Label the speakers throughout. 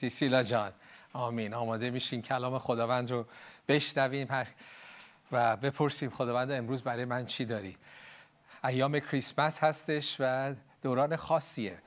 Speaker 1: سیسیلا جان. آمین. آماده میشین کلام خداوند رو بشنویم. و بپرسیم خداوند امروز برای من چی داری؟ ایام کریسمس هستش و دوران خاصیه.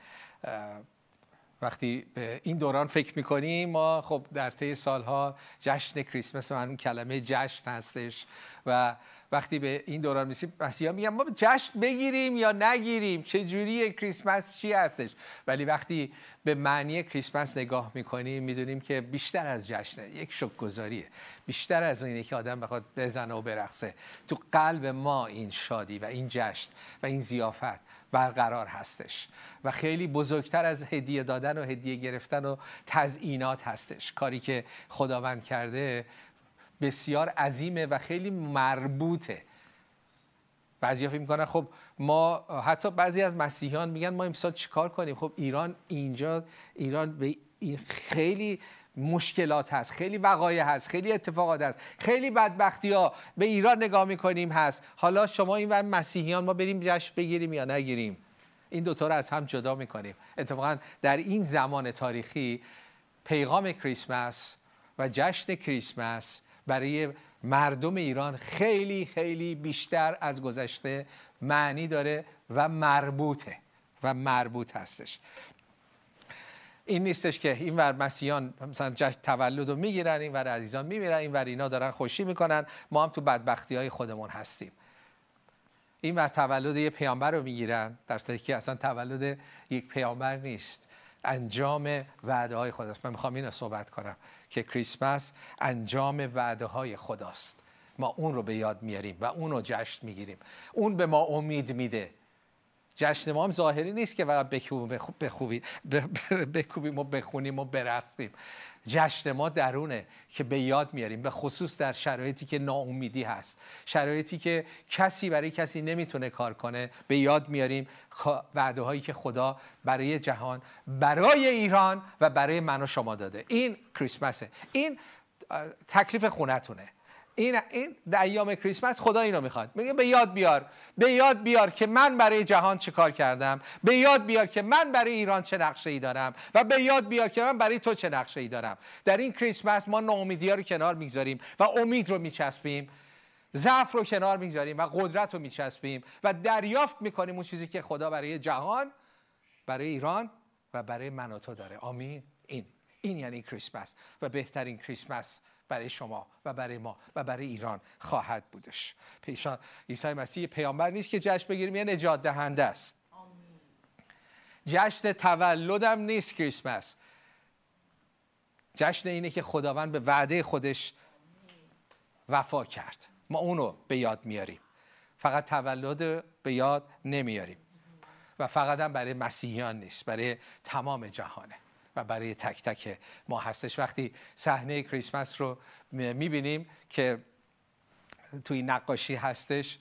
Speaker 1: وقتی به این دوران فکر می‌کنیم ما خب در طی سالها جشن کریسمس اون کلمه جشن هستش و وقتی به این دوران میسیم مسیحا میگن ما جشن بگیریم یا نگیریم؟ چه جوری کریسمس؟ چی هستش؟ ولی وقتی به معنی کریسمس نگاه می‌کنیم می‌دونیم که بیشتر از جشنه یک شک گذاریه بیشتر از اینه که آدم بخواد بزنه و برقصه. تو قلب ما این شادی و این جشن و این زیافت برقرار هستش و خیلی بزرگتر از هدیه دادن و هدیه گرفتن و تزئینات هستش. کاری که خداوند کرده بسیار عظیمه و خیلی مربوطه. بعضی فکر می‌کنن خب ما حتی بعضی از مسیحیان میگن ما امسال چیکار کنیم؟ خب ایران اینجا ایران به خیلی مشکلات هست خیلی وقایع هست خیلی اتفاقات هست خیلی بدبختی ها به ایران نگاه می‌کنیم هست. حالا شما این ور مسیحیان ما بریم جشن بگیریم یا نگیریم؟ این دوتا رو از هم جدا می‌کنیم. اتفاقا در این زمان تاریخی پیغام کریسمس و جشن کریسمس برای مردم ایران خیلی خیلی بیشتر از گذشته معنی داره و مربوطه و مربوط هستش. این نیستش که این ور مسیحیان مثلا جشن تولد رو می‌گیرن این ور عزیزان میمیرن این ور اینا دارن خوشی می‌کنن. ما هم تو بدبختی های خودمون هستیم. این ور تولد یه پیامبر رو می‌گیرن در صورتی که اصلا تولد یک پیامبر نیست. انجام وعده های خداست. من می‌خوام این صحبت کنم که کریسمس انجام وعده های خداست. ما اون رو به یاد میاریم و اون رو جشن می‌گیریم. اون به ما امید میده. جشن ما هم ظاهری نیست که فقط بکوبیم و بخونیم و برقصیم. جشن ما درونه که به یاد میاریم به خصوص در شرایطی که ناامیدی هست. شرایطی که کسی برای کسی نمی‌تونه کار کنه به یاد میاریم وعده هایی که خدا برای جهان برای ایران و برای من و شما داده. این کریسمسه. این تکلیف خونتونه. این این در ایام کریسمس خدا اینو می‌خواد. میگه به یاد بیار. به یاد بیار که من برای جهان چه کار کردم. به یاد بیار که من برای ایران چه نقشه ای دارم. و به یاد بیار که من برای تو چه نقشه ای دارم. در این کریسمس ما ناامیدی رو کنار می‌گذاریم و امید رو میچسبیم. ضعف رو کنار می‌گذاریم و قدرت رو میچسبیم و دریافت می‌کنیم اون چیزی که خدا برای جهان برای ایران و برای من و تو داره. آمین. این. این یعنی کریسمس. و بهترین کریسمس برای شما و برای ما و برای ایران خواهد بودش. پیشان عیسی مسیح پیامبر نیست که جشن بگیریم یه نجات دهنده است. جشن تولدم نیست کریسمس. جشن اینه که خداوند به وعده خودش وفا کرد. ما اونو به یاد میاریم. فقط تولد به یاد نمیاریم. و فقط هم برای مسیحیان نیست برای تمام جهانه. و برای تک تک ما هستش. وقتی صحنه کریسمس رو می‌بینیم که توی نقاشی هستش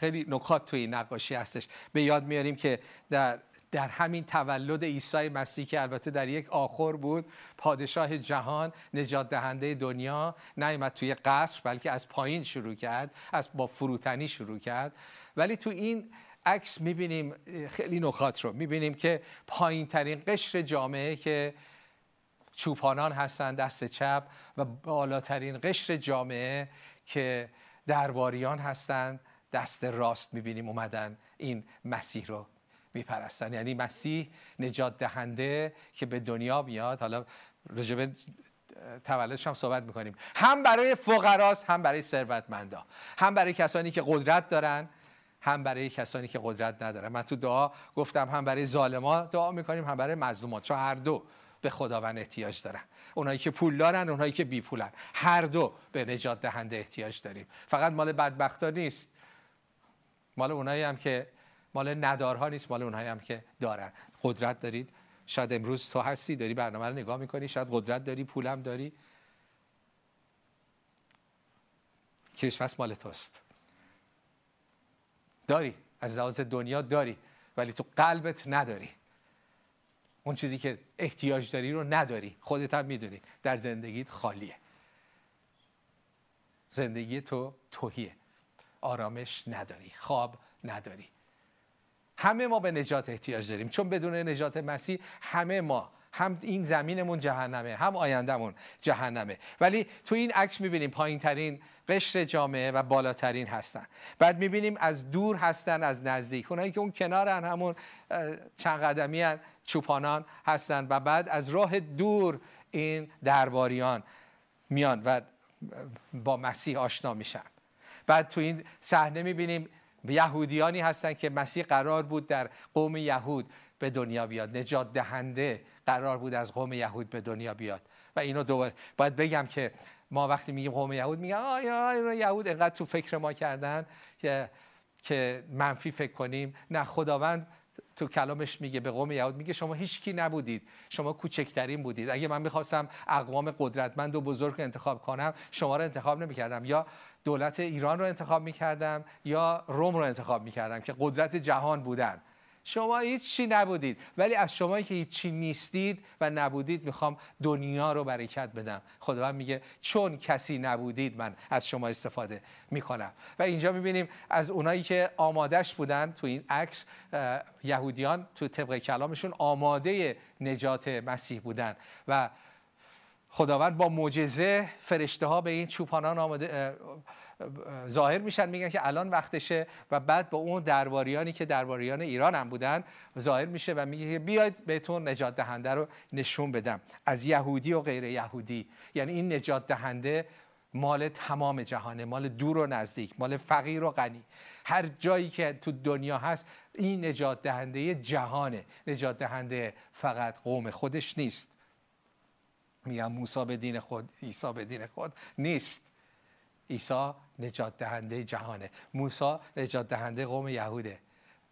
Speaker 1: خیلی نکات توی نقاشی هستش. به یاد میاریم که در در همین تولد عیسی مسیح که البته در یک آخر بود پادشاه جهان نجات دهنده دنیا نیامد توی قصر بلکه از پایین شروع کرد از با فروتنی شروع کرد. ولی تو این عکس می‌بینیم خیلی نکات رو می‌بینیم که پایین ترین قشر جامعه که چوپانان هستند دست چپ و بالاترین قشر جامعه که درباریان هستند دست راست می‌بینیم اومدن این مسیح رو میپرستن. یعنی مسیح نجات دهنده که به دنیا میاد. حالا رجبه تولدش هم صحبت می‌کنیم. هم برای فقراست هم برای ثروتمندا. هم برای کسانی که قدرت دارن هم برای کسانی که قدرت ندارن من تو دعا گفتم هم برای ظالما دعا می‌کنیم هم برای مظلومات. چون هر دو به خداوند احتیاج دارن. اونایی که پول دارن اونایی که بی پولن. هر دو به نجات دهنده احتیاج داریم. فقط مال بدبختا نیست. مال اونایی هم که مال ندارها نیست مال اونایی هم که دارن. قدرت دارید. شاید امروز تو هستی داری برنامه رو نگاه می‌کنی. شاید قدرت داری پولم داری. کریسمس مال توست. داری. از لحاظ دنیا داری. ولی تو قلبت نداری. اون چیزی که احتیاج داری رو نداری. خودت هم می‌دونی. در زندگیت خالیه. زندگی تو توهیه. آرامش نداری. خواب نداری. همه ما به نجات احتیاج داریم. چون بدون نجات مسیح همه ما هم این زمینمون جهنمه هم آیندهمون جهنمه. ولی تو این عکس می‌بینیم پایین ترین قشر جامعه و بالاترین هستن. بعد می‌بینیم از دور هستن از نزدیک. اونایی که اون کنارن همون چند قدمی هن، چوپانان هستن. و بعد از راه دور این درباریان میان و با مسیح آشنا میشن. بعد تو این صحنه می‌بینیم یهودیانی هستن که مسیح قرار بود در قوم یهود به دنیا بیاد. نجات دهنده قرار بود از قوم یهود به دنیا بیاد. و اینو دوباره باید بگم که ما وقتی میگیم قوم یهود میگن آیا یهود اینقدر تو فکر ما کردن که منفی فکر کنیم. نه خداوند تو کلامش میگه به قوم یهود میگه شما هیچ کی نبودید. شما کوچکترین بودید. اگه من می‌خواستم اقوام قدرتمند و بزرگ رو انتخاب کنم شما رو انتخاب نمی‌کردم. یا دولت ایران رو انتخاب می‌کردم یا روم رو انتخاب می‌کردم که قدرت جهان بودن. شما هیچی نبودید. ولی از شما که هیچی نیستید و نبودید می‌خوام دنیا رو برکت بدم. خداوند میگه چون کسی نبودید من از شما استفاده می‌کنم. و اینجا می‌بینیم از اونایی که آمادش بودن تو این عکس یهودیان تو طبق کلامشون آماده نجات مسیح بودن. و خداوند با معجزه فرشته ها به این چوپانان آماده ظاهر میشن میگن که الان وقتشه و بعد با اون درباریانی که درباریان ایران هم بودن ظاهر میشه و میگه بیاید بهتون نجات دهنده رو نشون بدم. از یهودی و غیر یهودی. یعنی این نجات دهنده مال تمام جهانه مال دور و نزدیک مال فقیر و غنی. هر جایی که تو دنیا هست این نجات دهنده جهانه. نجات دهنده فقط قوم خودش نیست. میگم موسی به دین خود عیسی به دین خود نیست. عیسی نجات دهنده جهانه. موسی نجات دهنده قوم یهوده.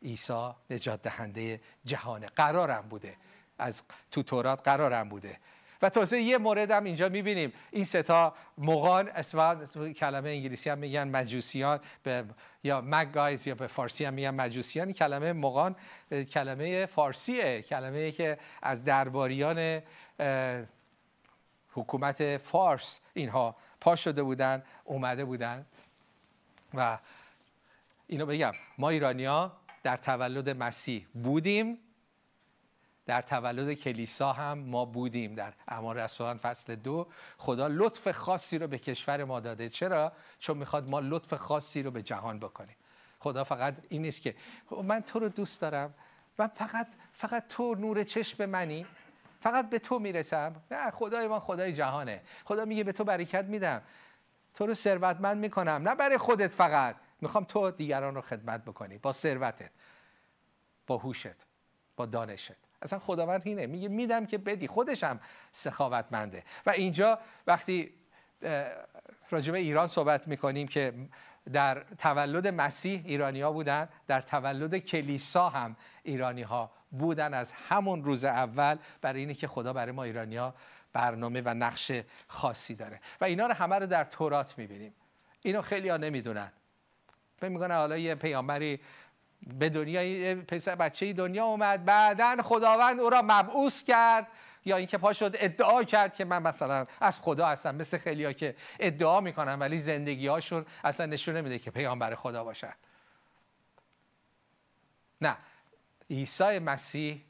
Speaker 1: عیسی نجات دهنده جهانه. قرارم بوده. از تو تورات قرارم بوده. و تازه یه مورد هم اینجا می‌بینیم. این ستا مغان اسم کلمه انگلیسی هم میگن مجوسیان. به یا مگایز یا به فارسی هم میگن مجوسیان. کلمه مغان کلمه فارسیه کلمه که از درباریان حکومت فارس اینها پا شده بودن اومده بودن. و اینو بگم ما ایرانیا در تولد مسیح بودیم در تولد کلیسا هم ما بودیم در اعمال رسولان فصل دو. خدا لطف خاصی رو به کشور ما داده. چرا؟ چون می‌خواد ما لطف خاصی رو به جهان بکنیم. خدا فقط این نیست که من تو رو دوست دارم. و فقط فقط تو نور چشم منی. فقط به تو می‌رسم. نه خدای من خدای جهانه. خدا میگه به تو برکت میدم. تو رو ثروتمند می‌کنم نه برای خودت فقط. می‌خوام تو دیگران رو خدمت بکنی. با ثروتت با هوشت با دانشت. اصلا خداوند اینه. میگه میدم که بدی. خودش هم سخاوتمنده. و اینجا وقتی راجب ایران صحبت می‌کنیم که در تولد مسیح ایرانی ها بودن در تولد کلیسا هم ایرانی ها بودن. از همون روز اول برای اینه که خدا برای ما ایرانیا برنامه و نقش خاصی داره. و اینا رو همه رو در تورات می‌بینیم. اینو خیلی ها نمی‌دونن. فکر می‌کنه حالا یه پیامبری به دنیا پسر بچه دنیا اومد بعدا خداوند او را مبعوث کرد. یا اینکه پا شد ادعا کرد که من مثلا از خدا هستم. مثل خیلی ها که ادعا می‌کنن ولی زندگی هاشون اصلا نشون نمیده که پیامبر خدا باشن. نه. عیسی مسیح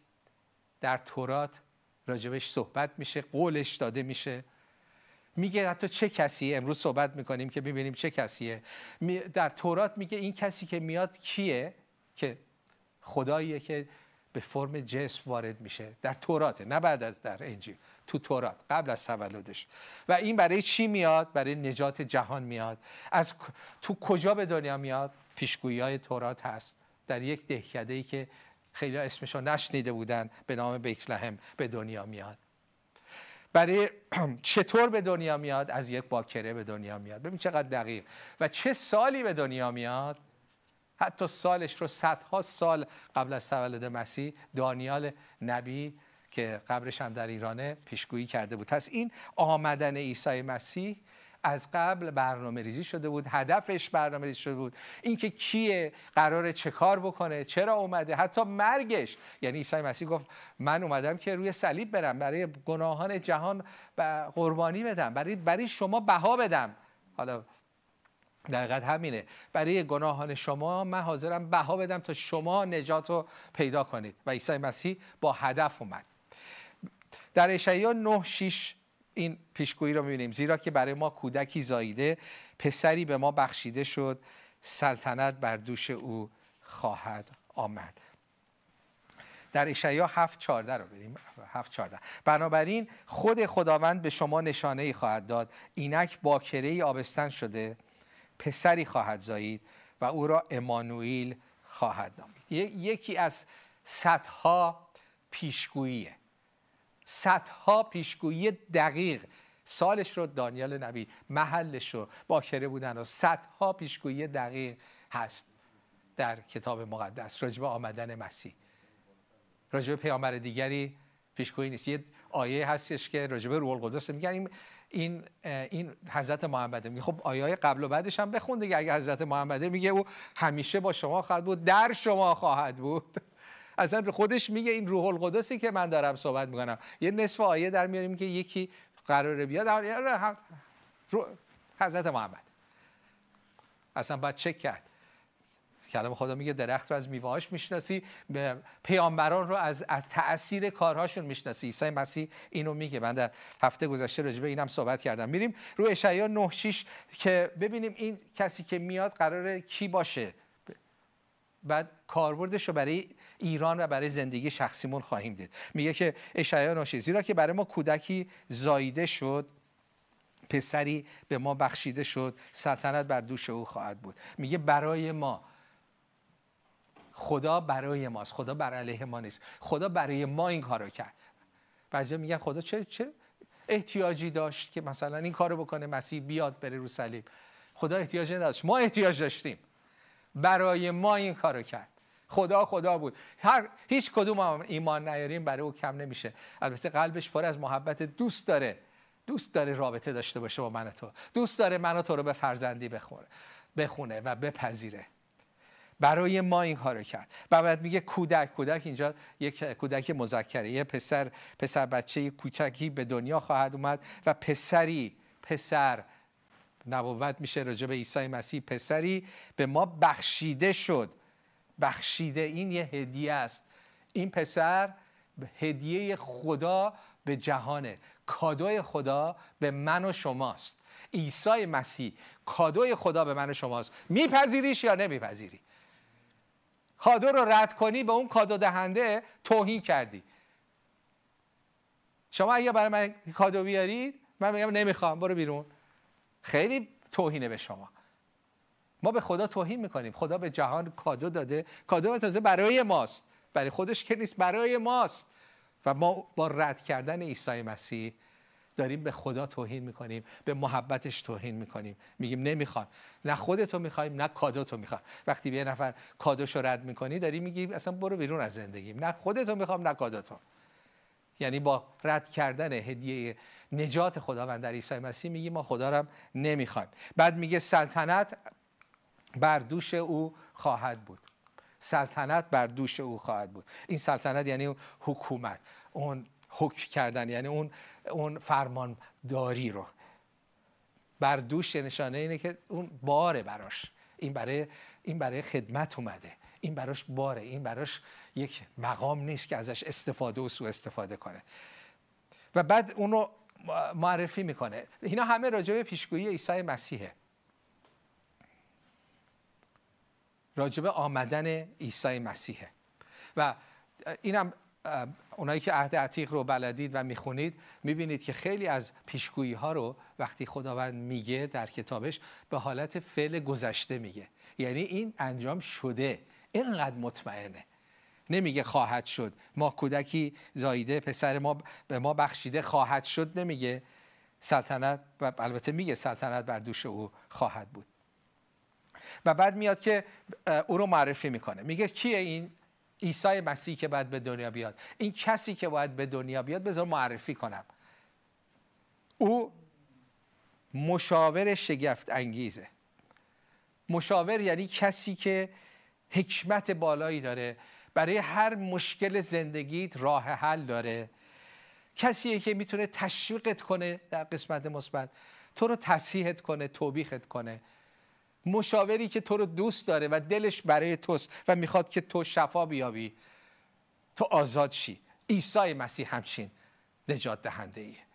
Speaker 1: در تورات راجبش صحبت میشه قولش داده میشه. میگه حتی چه کسیه؟ امروز صحبت می‌کنیم که ببینیم چه کسیه. در تورات میگه این کسی که میاد کیه؟ که خداییه که به فرم جسم وارد میشه. در توراته نه بعد از در انجیل تو تورات قبل از تولدش. و این برای چی میاد؟ برای نجات جهان میاد. از تو کجا به دنیا میاد؟ پیشگویی های تورات هست. در یک دهکده ای که خیلی اسمش رو نشنیده بودن به نام بیت لحم به دنیا میاد. برای چطور به دنیا میاد؟ از یک باکره به دنیا میاد. ببین چقدر دقیق. و چه سالی به دنیا میاد؟ حتی سالش رو صدها سال قبل از تولد مسیح دانیال نبی که قبرش هم در ایرانه پیشگویی کرده بود. پس این آمدن عیسی مسیح از قبل برنامه ریزی شده بود هدفش برنامه ریزی شده بود. اینکه کیه قرار چه کار بکنه چرا اومده حتی مرگش. یعنی عیسی مسیح گفت من اومدم که روی صلیب برم برای گناهان جهان قربانی بدم برای برای شما بها بدم. حالا در همینه. برای گناهان شما من حاضرم بها بدم تا شما نجات رو پیدا کنید. و عیسی مسیح با هدف اومد. در اشعیا 9 6 این پیشگویی رو می‌بینیم. زیرا که برای ما کودکی زاییده پسری به ما بخشیده شد. سلطنت بر دوش او خواهد آمد. در اشعیا 7 14 رو بریم. 7 14 بنابراین خود خداوند به شما نشانه ای خواهد داد. اینک باکره ای آبستن شده پسری خواهد زایید و او را امانوئیل خواهد نامید. یکی از صدها پیشگوییه. صدها پیشگویی دقیق. سالش رو دانیال نبی محلش رو باکره بودن و صدها پیشگویی دقیق هست در کتاب مقدس. راجب آمدن مسیح. راجب پیامبر دیگری پیشگویی نیست. یه آیه هستش که راجب روح القدس میگن. این این حضرت محمده میگه. خب آیه قبل و بعدش هم بخون دیگه. اگه حضرت محمده میگه او همیشه با شما خواهد بود در شما خواهد بود. اصلا خودش میگه این روح القدسی که من دارم صحبت می‌کنم. یه نصف آیه در میاریم که یکی قراره بیاد. حضرت محمد. اصلا باید چک کرد. کلام خدا میگه درخت رو از میوهاش می‌شناسی پیامبران رو از از تاثیر کارهاشون می‌شناسی. عیسی مسیح اینو میگه. من در هفته گذشته راجع به اینم صحبت کردم. میریم رو اشعیا 9 6 که ببینیم این کسی که میاد قراره کی باشه. بعد کاربردش رو برای ایران و برای زندگی شخصیمون خواهیم دید. میگه که اشعیا 9 زیرا که برای ما کودکی زاییده شد پسری به ما بخشیده شد سلطنت بر دوش او خواهد بود. میگه برای ما خدا برای ماست خدا بر علیه ما نیست خدا برای ما این کارو کرد. بعضی میگن خدا چه چه احتیاجی داشت که مثلا این کارو بکنه مسیح بیاد بره رو صلیب خدا احتیاجی نداشت ما احتیاج داشتیم. برای ما این کارو کرد. خدا خدا بود. هر هیچ کدوم هم ایمان نیاریم برای او کم نمیشه. البته قلبش پر از محبت. دوست داره. دوست داره رابطه داشته باشه با من تو. دوست داره من تو رو به فرزندی بخونه بخونه و بپذیره. برای ما این کارو کرد. و بعد میگه کودک. کودک اینجا یک کودک مذکره. یه پسر پسر بچه کوچکی به دنیا خواهد اومد و پسری پسر نبوت میشه راجع به عیسی مسیح پسری. به ما بخشیده شد. بخشیده این یه هدیه است. این پسر هدیه خدا به جهانه. کادوی خدا به من و شماست. عیسی مسیح کادوی خدا به من و شماست. میپذیریش یا نمیپذیری؟ کادو رو رد کنی به اون کادو دهنده توهین کردی. شما اگه برای من کادو بیارید من میگم نمی‌خوام برو بیرون. خیلی توهینه به شما. ما به خدا توهین می‌کنیم. خدا به جهان کادو داده. کادو تازه برای ماست. برای خودش که نیست برای ماست. و ما با رد کردن عیسی مسیح داریم به خدا توهین می‌کنیم. به محبتش توهین می‌کنیم. میگیم نمی‌خوام. نه خودتو می‌خوایم نه کادوتو می‌خوام. وقتی به یه نفر کادوشو رد می‌کنی داری میگی اصلا برو بیرون از زندگیم. نه خودتو می‌خوام نه کادوتو. یعنی با رد کردن هدیه نجات خداوند در عیسی مسیح میگی ما خدا رو نمی‌خوایم. بعد میگه سلطنت بر دوش او خواهد بود. سلطنت بر دوش او خواهد بود. این سلطنت یعنی اون حکومت اون حکم کردن یعنی اون اون فرمانداری رو. بر دوش نشانه اینه که اون باره براش. این برای این برای خدمت اومده. این براش باره این براش یک مقام نیست که ازش استفاده و سوء استفاده کنه. و بعد اونو معرفی می‌کنه. اینا همه راجع به پیشگویی عیسی مسیحه. راجع به آمدن عیسی مسیحه. و اینم اونایی که عهد عتیق رو بلدید و می‌خونید می‌بینید که خیلی از پیشگویی ها رو وقتی خداوند میگه در کتابش به حالت فعل گذشته میگه. یعنی این انجام شده. اینقدر مطمئنه. نمیگه خواهد شد. ما کودکی زایده پسر ما به ما بخشیده خواهد شد. نمیگه. سلطنت و البته میگه سلطنت بر دوش او خواهد بود. و بعد میاد که او رو معرفی می‌کنه. میگه کیه این؟ عیسی مسیح که باید به دنیا بیاد. این کسی که باید به دنیا بیاد بذار معرفی کنم. او مشاور شگفت انگیزه. مشاور یعنی کسی که حکمت بالایی داره. برای هر مشکل زندگیت راه حل داره. کسیه که می‌تونه تشویقت کنه در قسمت مثبت. تو رو تصحیحت کنه توبیخت کنه. مشاوری که تو رو دوست داره و دلش برای توست و می‌خواد که تو شفا بیابی. تو آزاد شی. عیسی مسیح همچین نجات دهنده ایه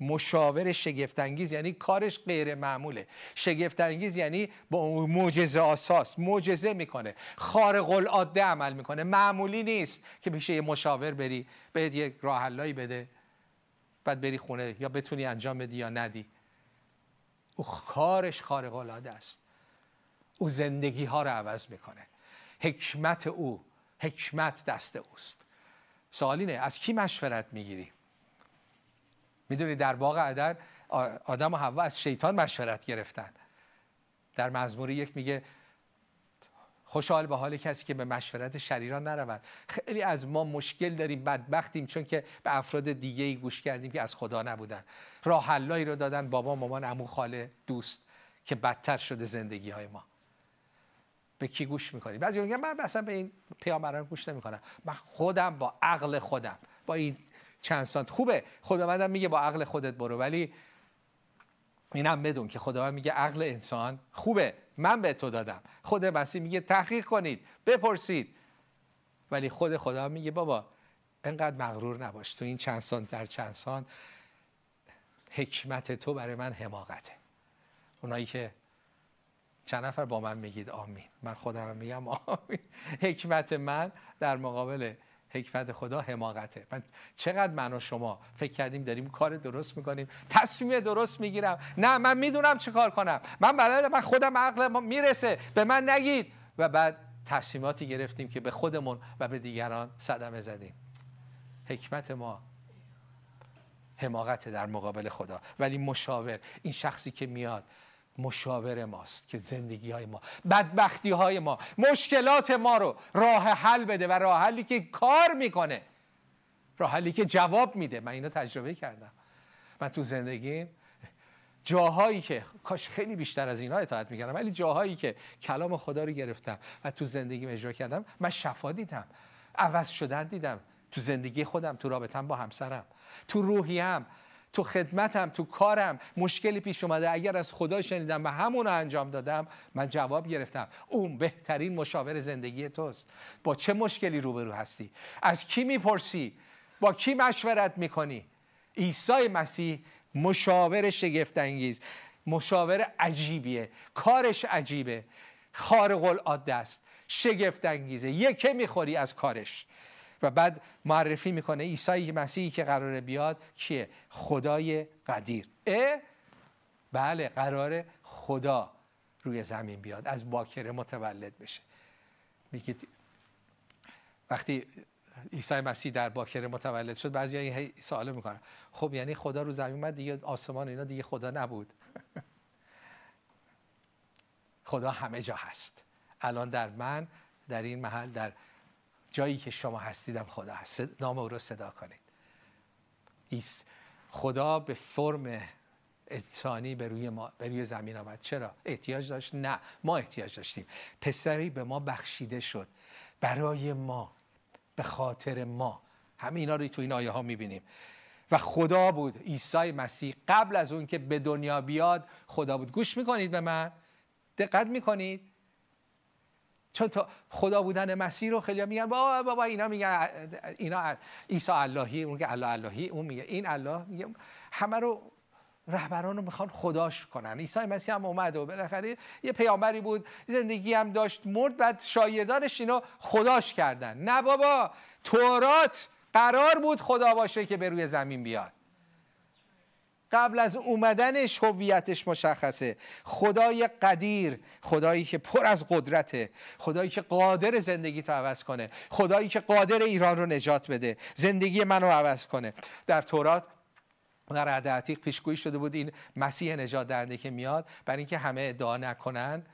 Speaker 1: مشاور شگفتانگیز یعنی کارش غیر معموله شگفتانگیز یعنی با معجزه آساس معجزه می‌کنه. خارق العاده عمل می‌کنه. معمولی نیست که پیش یه مشاور بری بهت یک راه بده بعد بری خونه یا بتونی انجام بدی یا ندی. او کارش خارق العاده است. او زندگی ها رو عوض می‌کنه. حکمت او حکمت دست اوست. سوال اینه از کی مشورت می‌گیری؟ می‌دونی در باغ عدن آدم و حوا از شیطان مشورت گرفتن. در مزمور یک میگه خوشحال به حال کسی که به مشورت شریران نرود. خیلی از ما مشکل داریم بدبختیم چون که به افراد دیگه ای گوش کردیم که از خدا نبودن. راه حلایی رو دادن بابا مامان عمو خاله دوست که بدتر شده زندگی های ما. به کی گوش می‌کنیم؟ بعضی میگن من مثلا به این پیامبران گوش نمی‌کنم. من خودم با عقل خودم با این چند سانت. خوبه. خداوندم میگه با عقل خودت برو. ولی اینم بدون که خداوند میگه عقل انسان خوبه. من به تو دادم. خود مسیح میگه تحقیق کنید. بپرسید. ولی خود خدا میگه بابا انقدر مغرور نباش. تو این چند سان در چند سان حکمت تو برای من حماقته. اونایی که چند نفر با من میگید آمین. من خودم میگم آمین. حکمت من در مقابل حکمت خدا حماقته. من چقدر من و شما فکر کردیم داریم کار درست می‌کنیم. تصمیم درست می‌گیرم. نه من می‌دونم چه کار کنم. من بلد من خودم عقل می‌رسه. به من نگید. و بعد تصمیماتی گرفتیم که به خودمون و به دیگران صدمه زدیم. حکمت ما حماقت در مقابل خدا. ولی مشاور این شخصی که میاد مشاور ماست که زندگی های ما بدبختی های ما مشکلات ما رو راه حل بده و راه حلی که کار می‌کنه. راه حلی که جواب میده. من اینو تجربه کردم. من تو زندگی جاهایی که کاش خیلی بیشتر از اینا اطاعت می‌کردم ولی جاهایی که کلام خدا رو گرفتم و تو زندگی اجرا کردم من شفا دیدم عوض شدن دیدم. تو زندگی خودم تو رابطم با همسرم تو روحیم. تو خدمتم تو کارم. مشکلی پیش اومده. اگر از خدا شنیدم و همون رو انجام دادم من جواب گرفتم. اون بهترین مشاور زندگی توست. با چه مشکلی روبرو هستی؟ از کی می‌پرسی؟ با کی مشورت می‌کنی؟ عیسی مسیح مشاور شگفت انگیز مشاور عجیبیه. کارش عجیبه. خارق العاده است. شگفت انگیزه یکه می‌خوری از کارش؟ و بعد معرفی می‌کنه عیسی مسیحی که قراره بیاد کیه؟ خدای قدیر. اه؟ بله قرار خدا روی زمین بیاد از باکره متولد بشه. میگه وقتی عیسی مسیح در باکره متولد شد بعضی این سوال می‌کنن. خب یعنی خدا رو زمین اومد دیگه آسمان اینا دیگه خدا نبود. خدا همه جا هست. الان در من در این محل در جایی که شما هستیدم خدا هست. نام او رو صدا کنید. ایس خدا به فرم انسانی به روی, ما، به روی زمین آمد. چرا؟ احتیاج داشت؟ نه ما احتیاج داشتیم. پسری به ما بخشیده شد. برای ما به خاطر ما. همه اینا رو تو این آیه ها می‌بینیم. و خدا بود عیسی مسیح. قبل از اون که به دنیا بیاد خدا بود. گوش می‌کنید به من؟ دقت می‌کنید؟ چون تا خدا بودن مسیح رو خیلی میگن بابا بابا اینا میگن اینا عیسی اللهی اون که الله اللهی اون میگه این الله میگه همه رو رهبران رو می‌خوان خداش کنن. عیسی مسیح هم اومد و بالاخره یه پیامبری بود زندگی هم داشت مرد بعد شایدانش اینو خداش کردن. نه بابا تورات قرار بود خدا باشه که به روی زمین بیاد. قبل از اومدنش هویتش مشخصه. خدای قدیر خدایی که پر از قدرته خدایی که قادر زندگی تو عوض کنه خدایی که قادر ایران رو نجات بده زندگی منو عوض کنه. در تورات در عهد عتیق پیشگویی شده بود این مسیح نجات دهنده که میاد برای اینکه همه ادعا نکنن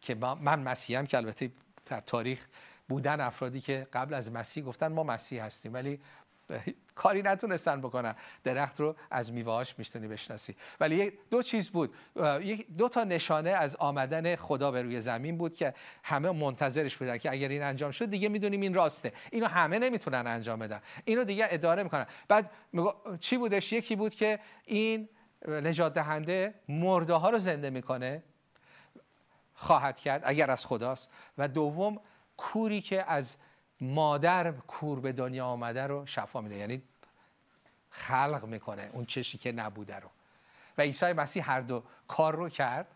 Speaker 1: که من مسیحم که البته در تاریخ بودن افرادی که قبل از مسیح گفتن ما مسیح هستیم. ولی کاری نتونستن بکنن. درخت رو از میوهاش میشتونی بشناسی. ولی دو چیز بود. دو تا نشانه از آمدن خدا به روی زمین بود که همه منتظرش بودن که اگر این انجام شد دیگه می‌دونیم این راسته. اینو همه نمی‌تونن انجام بدن. اینو دیگه اداره می‌کنن. بعد چی بودش؟ یکی بود که این نجات دهنده مرده ها رو زنده می‌کنه خواهد کرد اگر از خداست. و دوم کوری که از مادر کور به دنیا آمده رو شفا میده. یعنی خلق می‌کنه اون چشی که نبوده رو. و عیسی مسیح هر دو کار رو کرد.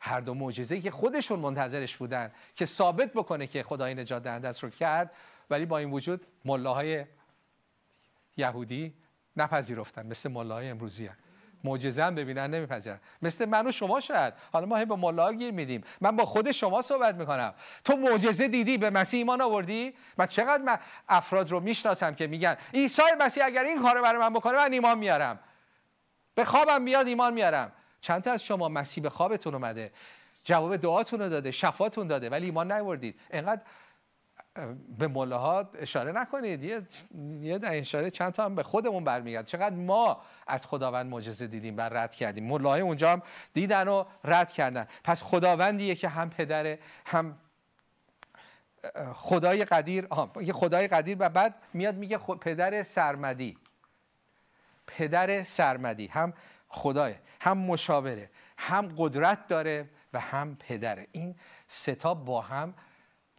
Speaker 1: هر دو معجزه که خودشون منتظرش بودن که ثابت بکنه که خدای نجات دهنده است رو کرد ولی با این وجود ملاهای یهودی نپذیرفتن مثل ملاهای امروزی هم. معجزه هم ببینن نمیپذیرن. مثل من و شما شاید. حالا ما به ملا گیر میدیم. من با خود شما صحبت می‌کنم. تو معجزه دیدی؟ به مسیح ایمان آوردی؟ من چقدر من افراد رو می‌شناسم که میگن عیسی مسیح اگر این کارو برای من بکنه من ایمان میارم. به خوابم میاد ایمان میارم. چند تا از شما مسیح به خوابتون اومده؟ جواب دعاتون رو داده شفاتون داده ولی ایمان نیوردید انقدر به ملاها اشاره نکنید. یه یه اشاره چند تا هم به خودمون برمیگرد. چقدر ما از خداوند معجزه دیدیم و رد کردیم. ملاهای اونجا هم دیدن و رد کردن. پس خداوندیه که هم پدر هم خدای قدیر. یه خدای قدیر و بعد میاد میگه پدر سرمدی. پدر سرمدی. هم خدای هم مشاوره هم قدرت داره و هم پدره. این ستا با هم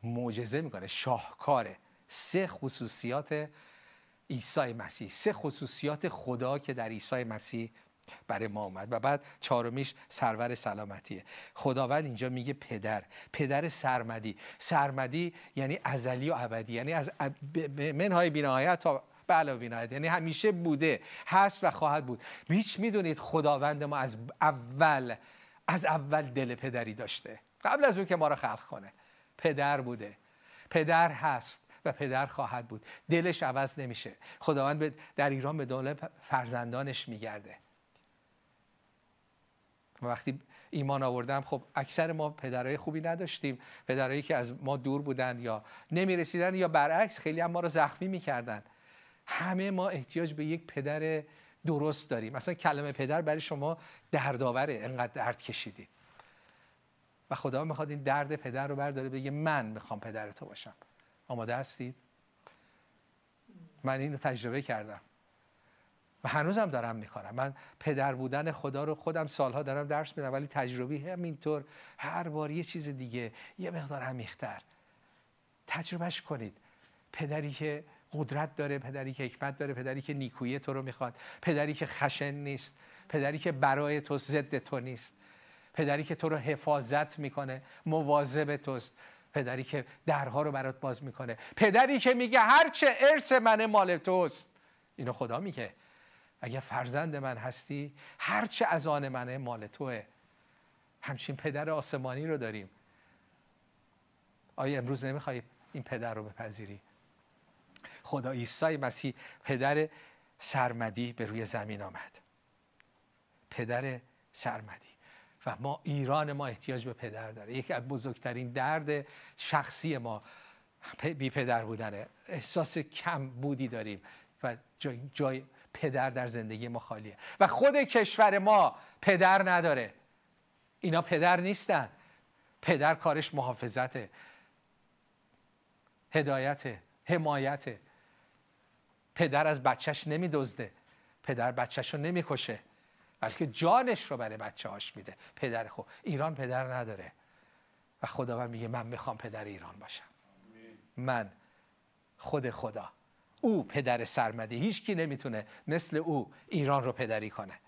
Speaker 1: معجزه می‌کنه. شاهکاره سه خصوصیات عیسی مسیح. سه خصوصیات خدا که در عیسی مسیح برای ما اومد. و بعد چهارمیش سرور سلامتیه. خداوند اینجا میگه پدر. پدر سرمدی. سرمدی یعنی ازلی و ابدی. یعنی از منهای بینایت تا به علاوه بینایت یعنی همیشه بوده هست و خواهد بود. هیچ می‌دونید خداوند ما از اول از اول دل پدری داشته. قبل از اون که ما را خلق کنه. پدر بوده. پدر هست و پدر خواهد بود. دلش عوض نمیشه. خداوند در ایران به دنبال فرزندانش میگرده. وقتی ایمان آوردم خب اکثر ما پدرای خوبی نداشتیم. پدرایی که از ما دور بودن یا نمی‌رسیدن یا برعکس خیلی هم ما رو زخمی می‌کردن. همه ما احتیاج به یک پدر درست داریم. مثلا کلمه پدر برای شما دردآوره. انقدر درد کشیدید. و خدا می‌خواد این درد پدر رو برداره بگه من می‌خوام پدر تو باشم. آماده هستید؟ من اینو تجربه کردم. و هنوزم دارم می‌کنم من پدر بودن خدا رو خودم سالها دارم درس میدم ولی تجربی همینطور هر بار یه چیز دیگه یه مقدار عمیق‌تر. تجربهش کنید. پدری که قدرت داره پدری که حکمت داره پدری که نیکویی تو رو می‌خواد پدری که خشن نیست پدری که برای تو ضد تو نیست. پدری که تو رو حفاظت می‌کنه مواظب توست. پدری که درها رو برات باز می‌کنه. پدری که میگه هرچه ارث من مال توست. اینو خدا میگه. اگه فرزند من هستی هرچه از آن منه مال توه. همچین پدر آسمانی رو داریم. آیا امروز نمی‌خوای این پدر رو بپذیری؟ خدا عیسی مسیح پدر سرمدی به روی زمین آمد. پدر سرمدی. و ما ایران ما احتیاج به پدر داره. یکی از بزرگترین درد شخصی ما بی پدر بودنه. احساس کم بودی داریم و جای, جای پدر در زندگی ما خالیه. و خود کشور ما پدر نداره. اینا پدر نیستن. پدر کارش محافظته. هدایت حمایت پدر از بچهش نمیدزده. پدر بچهش رو نمی‌کشه. بلکه جانش رو برای بچه هاش میده. پدر خود ایران پدر نداره. و خداوند میگه من می‌خوام پدر ایران باشم. من. خود خدا. او پدر سرمدی. هیچ کی نمی‌تونه مثل او ایران رو پدری کنه.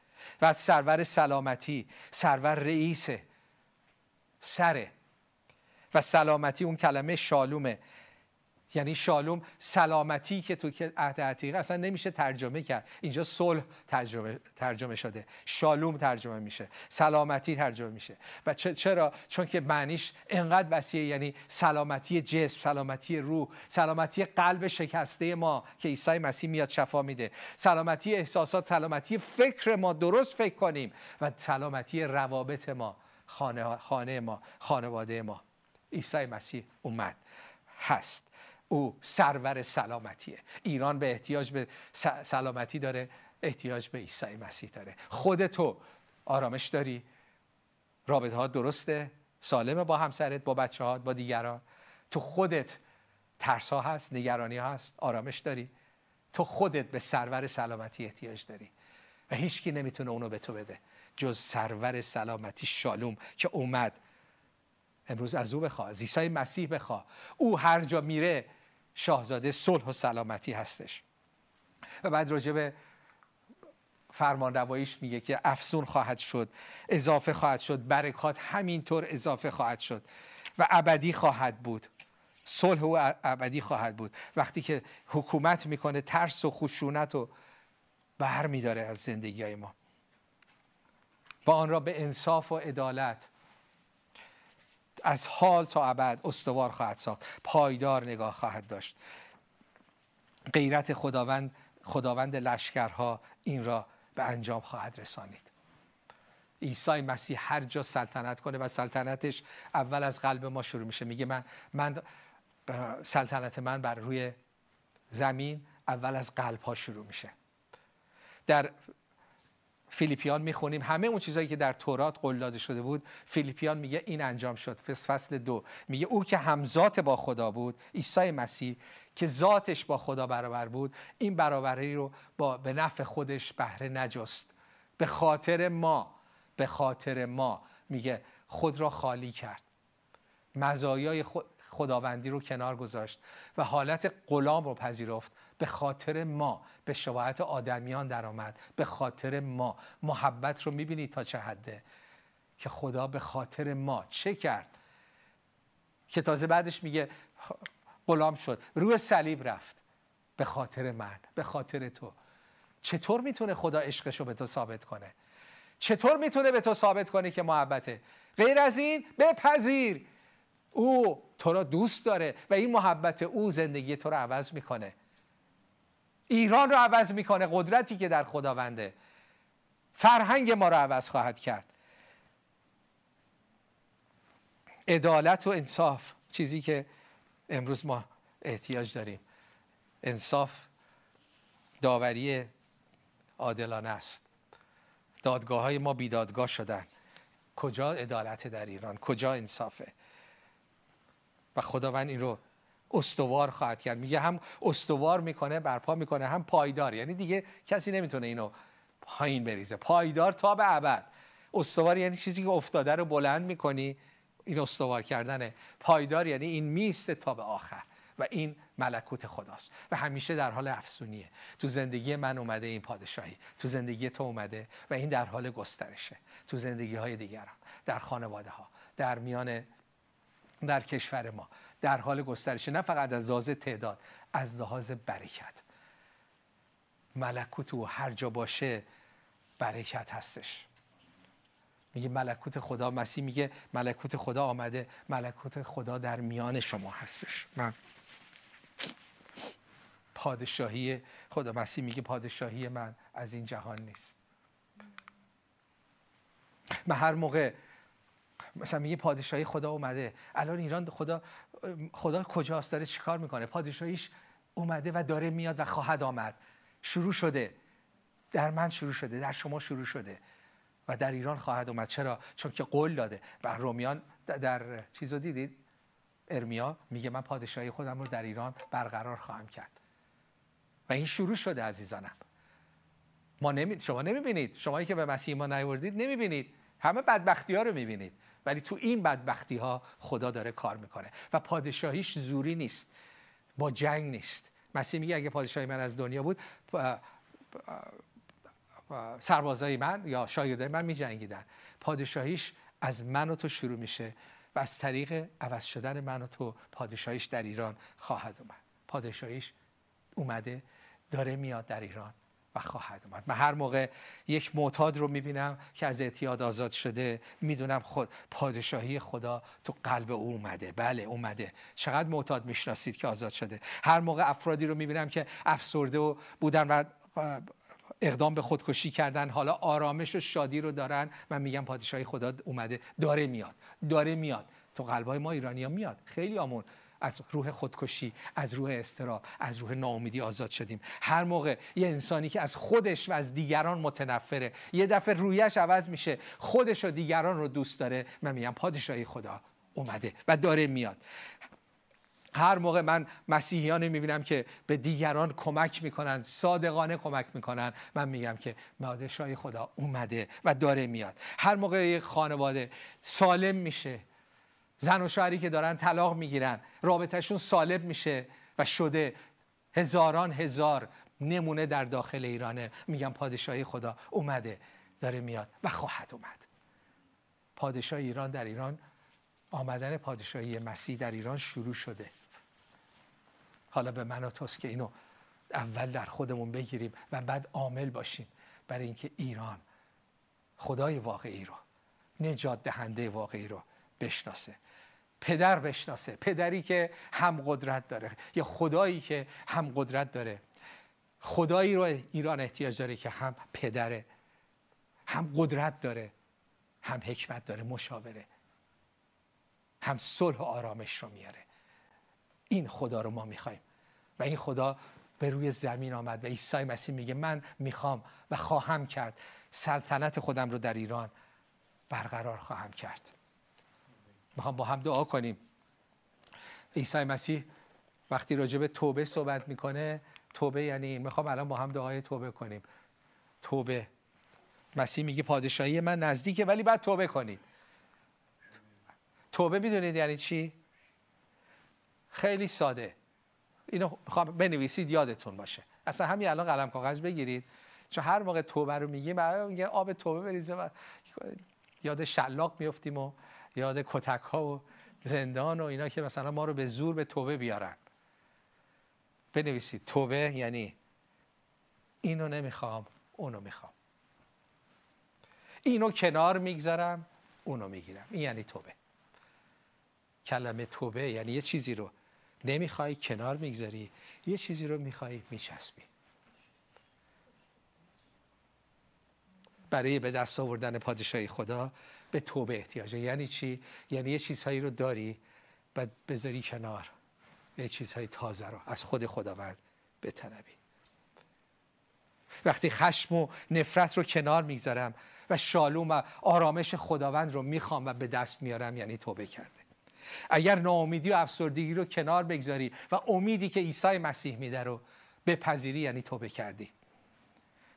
Speaker 1: و سرور سلامتی سرور رئیس سره. و سلامتی اون کلمه شالومه. یعنی شالوم سلامتی که تو عهد عتیقه اصلا نمیشه ترجمه کرد. اینجا صلح ترجمه, ترجمه شده. شالوم ترجمه میشه. سلامتی ترجمه میشه. و چرا؟ چون که معنیش انقدر وسیعه یعنی سلامتی جسم سلامتی روح سلامتی قلب شکسته ما که عیسی مسیح میاد شفا میده. سلامتی احساسات سلامتی فکر ما درست فکر کنیم. و سلامتی روابط ما خانه, خانه ما خانواده ما. عیسی مسیح اومد. هست. او سرور سلامتیه. ایران به احتیاج به سلامتی داره احتیاج به عیسی مسیح داره. خود تو آرامش داری؟ رابطه ها درسته؟ سالمه با همسرت با بچه ها با دیگران؟ تو خودت ترس ها هست نگرانی ها هست آرامش داری؟ تو خودت به سرور سلامتی احتیاج داری؟ و هیچکی نمی‌تونه اونو به تو بده جز سرور سلامتی شالوم که اومد. امروز از او بخواه از عیسی مسیح بخواه. او هر جا میره شاهزاده صلح و سلامتی هستش. و بعد راجع به فرمان رواییش میگه که افسون خواهد شد اضافه خواهد شد برکات همینطور اضافه خواهد شد و ابدی خواهد بود. صلح و ابدی خواهد بود. وقتی که حکومت می‌کنه ترس و خشونت و بر میداره از زندگی های ما. با آن را به انصاف و عدالت از حال تا ابد استوار خواهد ساخت. پایدار نگاه خواهد داشت. غیرت خداوند خداوند لشکرها این را به انجام خواهد رسانید. عیسی مسیح هر جا سلطنت کنه و سلطنتش اول از قلب ما شروع میشه. میگه من من سلطنت من بر روی زمین اول از قلب ها شروع میشه. در فیلیپیان می‌خونیم. همه اون چیزهایی که در تورات قول داده شده بود فیلیپیان میگه این انجام شد. فصل دو. میگه او که همزات با خدا بود عیسی مسیح که ذاتش با خدا برابر بود این برابری رو با به نفع خودش بهره نجست. به خاطر ما به خاطر ما میگه خود را خالی کرد. مزایای خداوندی رو کنار گذاشت و حالت غلام رو پذیرفت. به خاطر ما به شباهت آدمیان درآمد. به خاطر ما. محبت رو می‌بینید تا چه حده؟ که خدا به خاطر ما چه کرد؟ که تازه بعدش میگه غلام شد. روی صلیب رفت. به خاطر من. به خاطر تو. چطور می‌تونه خدا عشقش رو به تو ثابت کنه؟ چطور می‌تونه به تو ثابت کنه که محبته؟ غیر از این بپذیر. او تو را دوست داره و این محبت او زندگی تو رو عوض می‌کنه. ایران رو عوض می‌کنه قدرتی که در خداونده. فرهنگ ما رو عوض خواهد کرد. عدالت و انصاف چیزی که امروز ما احتیاج داریم. انصاف داوری عادلانه است. دادگاه های ما بیدادگاه شدن. کجا عدالت در ایران؟ کجا انصافه؟ و خداوند این رو استوار خواهد کرد. میگه هم استوار می‌کنه برپا می‌کنه هم پایدار. یعنی دیگه کسی نمی‌تونه اینو پایین بریزه. پایدار تا به ابد. استوار یعنی چیزی که افتاده رو بلند می‌کنی این استوار کردنه. پایدار یعنی این میسته تا به آخر. و این ملکوت خداست. و همیشه در حال افسونیه. تو زندگی من اومده این پادشاهی. تو زندگی تو اومده و این در حال گسترشه. تو زندگی های دیگران. در خانواده ها در میان در کشور ما. در حال گسترشه نه فقط از لحاظ تعداد از لحاظ برکت. ملکوت او هر جا باشه برکت هستش. میگه ملکوت خدا مسیح میگه ملکوت خدا آمده ملکوت خدا در میان شما هستش. من. پادشاهی خدا مسیح میگه پادشاهی من از این جهان نیست. من هر موقع مثلا میگه پادشاهی خدا اومده. الان ایران خدا خدا کجاست؟ داره چیکار می‌کنه؟ پادشاهیش اومده و داره میاد و خواهد آمد. شروع شده. در من شروع شده. در شما شروع شده. و در ایران خواهد اومد چرا؟ چون که قول داده. و رومیان در چیزو دیدید؟ ارمیا میگه من پادشاهی خودم رو در ایران برقرار خواهم کرد. و این شروع شده عزیزانم. ما نمی... شما نمی‌بینید. شمایی که به مسیح ما نیوردید نمی‌بینید. همه بدبختی ها رو می‌بینید. ولی تو این بدبختی ها خدا داره کار می‌کنه. و پادشاهیش زوری نیست. با جنگ نیست. مسیح میگه اگه پادشاهی من از دنیا بود سربازای من یا شاگردای من میجنگیدن. پادشاهیش از من و تو شروع میشه و از طریق عوض شدن من و تو پادشاهیش در ایران خواهد اومد. پادشاهیش اومده داره میاد در ایران. و خواهد اومد. من هر موقع یک معتاد رو می‌بینم که از اعتیاد آزاد شده می‌دونم خود پادشاهی خدا تو قلب او اومده. بله اومده. چقدر معتاد می‌شناسید که آزاد شده. هر موقع افرادی رو می‌بینم که افسرده بودن و اقدام به خودکشی کردن حالا آرامش و شادی رو دارن من میگم پادشاهی خدا اومده داره میاد. داره میاد. تو قلبای ما ایرانی ها میاد. خیلی آمون. از روح خودکشی از روح استراب از روح ناامیدی آزاد شدیم. هر موقع یه انسانی که از خودش و از دیگران متنفره یه دفعه رویش عوض میشه خودش و دیگران رو دوست داره من میگم پادشاهی خدا اومده و داره میاد. هر موقع من مسیحیان می‌بینم که به دیگران کمک می‌کنن صادقانه کمک می‌کنن من میگم که پادشاهی خدا اومده و داره میاد. هر موقع یک خانواده سالم میشه زن و شوهری که دارن طلاق می‌گیرن. رابطهشون سالب میشه و شده هزاران هزار نمونه در داخل ایرانه. میگم پادشاهی خدا اومده داره میاد و خواهد اومد. پادشاه ایران در ایران آمدن پادشاهی مسیح در ایران شروع شده. حالا به من و توست که اینو اول در خودمون بگیریم و بعد عامل باشیم. برای اینکه ایران خدای واقعی رو نجات دهنده واقعی رو بشناسه. پدر بشناسه. پدری که هم قدرت داره. یا خدایی که هم قدرت داره. خدایی رو ایران احتیاج داره که هم پدره. هم قدرت داره. هم حکمت داره. مشاوره. هم صلح و آرامش رو میاره. این خدا رو ما می‌خوایم. و این خدا به روی زمین آمد و عیسی مسیح میگه من می‌خوام و خواهم کرد. سلطنت خودم رو در ایران برقرار خواهم کرد. می‌خوام با هم دعا کنیم. عیسی مسیح وقتی راجع به توبه صحبت می‌کنه توبه یعنی می‌خوام الان با هم دعای توبه کنیم. توبه. مسیح میگه پادشاهی من نزدیکه ولی بعد توبه کنید توبه می‌دونید یعنی چی؟ خیلی ساده. اینو می‌خوام بنویسید یادتون باشه. اصلا همین الان قلم کاغذ بگیرید. چون هر موقع توبه رو میگیم میگه آب توبه بریزه و یاد شلاق میفتیم و یاد کتک ها و زندان و اینا که مثلا ما رو به زور به توبه بیارن. بنویسید. توبه یعنی اینو نمی‌خوام اونو می‌خوام. اینو کنار می‌گذارم اونو می‌گیرم. این یعنی توبه. کلمه توبه یعنی یه چیزی رو نمی‌خوای کنار می‌گذاری. یه چیزی رو می‌خوای میچسبی. برای به دست آوردن پادشاهی خدا به توبه احتیاجه. یعنی چی؟ یعنی یه چیزهایی رو داری بعد بذاری کنار. یه چیزهای تازه رو از خود خداوند بطلبی وقتی خشم و نفرت رو کنار می‌گذارم و شالوم و آرامش خداوند رو می‌خوام و به دست میارم یعنی توبه کرده. اگر ناامیدی و افسردگی رو کنار بگذاری و امیدی که عیسی مسیح میده رو بپذیری یعنی توبه کردی.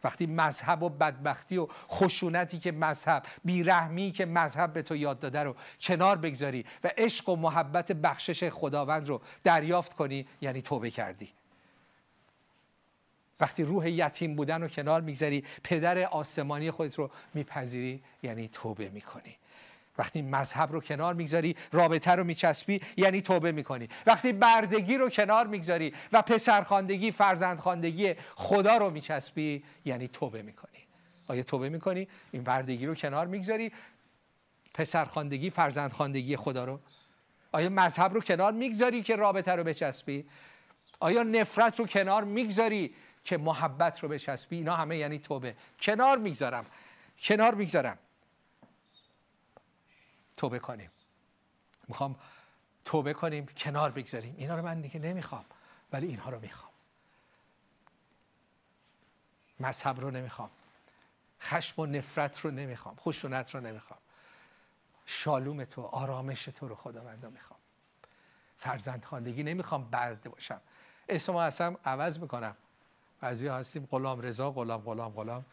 Speaker 1: وقتی مذهب و بدبختی و خشونتی که مذهب بیرحمی که مذهب به تو یاد داده رو کنار بگذاری و عشق و محبت بخشش خداوند رو دریافت کنی یعنی توبه کردی. وقتی روح یتیم بودن رو کنار می‌گذاری پدر آسمانی خودت رو میپذیری یعنی توبه می‌کنی. وقتی مذهب رو کنار می‌گذاری رابطه رو میچسبی یعنی توبه می‌کنی. وقتی بردگی رو کنار می‌گذاری و پسرخواندگی فرزندخواندگی خدا رو میچسبی یعنی توبه می‌کنی. آیا توبه می‌کنی؟ این بردگی رو کنار می‌گذاری پسرخواندگی فرزندخواندگی خدا رو. آیا مذهب رو کنار می‌گذاری که رابطه رو بچسبی؟ آیا نفرت رو کنار می‌گذاری که محبت رو بچسبی؟ اینا همه یعنی توبه. کنار می‌گذارم. کنار می‌گذارم. توبه کنیم. می‌خوام توبه کنیم کنار بگذاریم. اینا رو من دیگه نمی‌خوام ولی اینها رو می‌خوام. مذهب رو نمی‌خوام. خشم و نفرت رو نمی‌خوام. خشونت رو نمی‌خوام. شالوم تو آرامش تو رو خداوندا می‌خوام. فرزند خواندگی نمی‌خوام برده باشم. اسم اصلا عوض می‌کنم. بعضی هستیم غلام رضا غلام غلام غلام.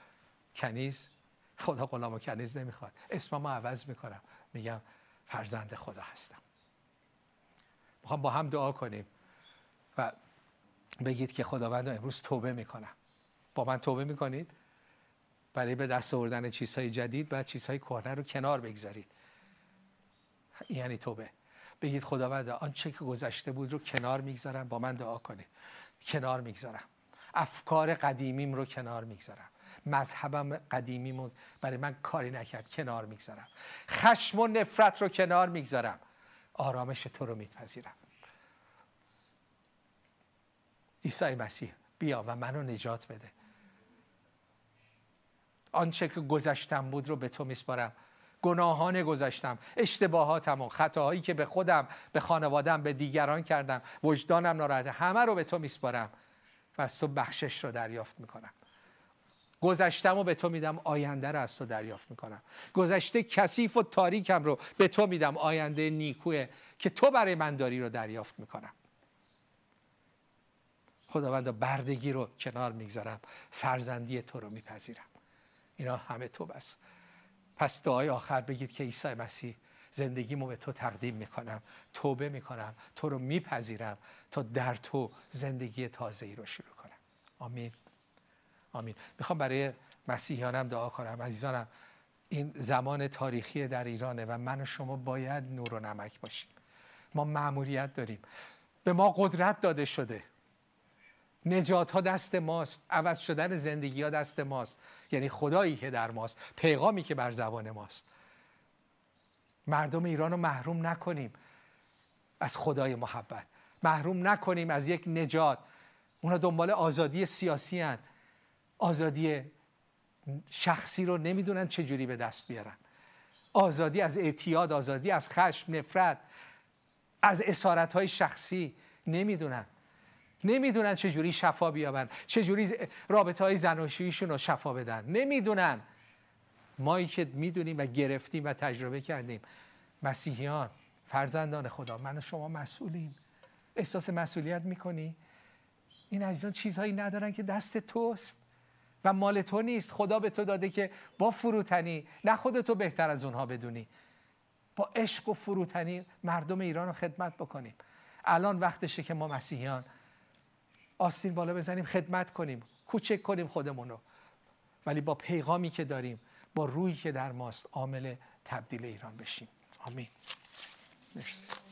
Speaker 1: کنیز. خدا غلام و کنیز نمی‌خواد. اسم ما عوض می‌کنم. میگم فرزند خدا هستم. می‌خوام با هم دعا کنیم و بگید که خداوند امروز توبه می‌کنم. با من توبه می‌کنید؟ برای به دست آوردن چیزهای جدید و چیزهای کهنه رو کنار بگذارید. یعنی توبه. بگید خداوند آنچه که گذشته بود رو کنار می‌گذارم با من دعا کنید. کنار می‌گذارم. افکار قدیمیم رو کنار می‌گذارم. مذهبم قدیمیمون برای من کاری نکرد کنار می‌گذارم. خشم و نفرت رو کنار می‌گذارم. آرامش تو رو میپذیرم. عیسی مسیح بیا و منو نجات بده. آنچه که گذشتم بود رو به تو میسپارم. گناهان گذشتم اشتباهاتم و خطاهایی که به خودم به خانوادم به دیگران کردم وجدانم ناراحت همه رو به تو میسپارم و از تو بخشش رو دریافت می‌کنم. گذشتم رو به تو میدم آینده رو از تو دریافت می‌کنم. گذشته کثیف و تاریکم رو به تو میدم آینده نیکوه که تو برای من داری رو دریافت می‌کنم. خداوند بردگی رو کنار می‌گذارم فرزندی تو رو میپذیرم. اینا همه تو بس. پس دعای آخر بگید که عیسی مسیح زندگیمو به تو تقدیم می‌کنم توبه می‌کنم تو رو میپذیرم تا در تو زندگی تازه ای رو شروع کنم. آمین. آمین. می‌خوام برای مسیحیانم دعا کنم. عزیزانم این زمان تاریخی در ایرانه و من و شما باید نور و نمک باشیم. ما معمولیت داریم. به ما قدرت داده شده. نجات ها دست ماست. عوض شدن زندگی ها دست ماست. یعنی خدایی که در ماست. پیغامی که بر زبان ماست. مردم ایران رو محروم نکنیم از خدای محبت. محروم نکنیم از یک نجات. اونا دنبال آزادی سیاسی هن. آزادی شخصی رو نمی‌دونن چجوری به دست بیارن. آزادی از اعتیاد آزادی از خشم نفرت از اسارت های شخصی نمی‌دونن. نمی‌دونن چجوری شفا بیابن چجوری رابطه های زناشوییشون رو شفا بدن. نمی‌دونن. مایی که می‌دونیم و گرفتیم و تجربه کردیم. مسیحیان فرزندان خدا من و شما مسئولیم. احساس مسئولیت می‌کنی؟ این عزیزان چیزهایی ندارن که دست توست. و مال تو نیست. خدا به تو داده که با فروتنی نه خودتو بهتر از اونها بدونی. با عشق و فروتنی مردم ایران رو خدمت بکنیم. الان وقتشه که ما مسیحیان آستین بالا بزنیم خدمت کنیم. کوچک کنیم خودمون رو. ولی با پیغامی که داریم با رویی که در ماست عامل تبدیل ایران بشیم. آمین. مرسی.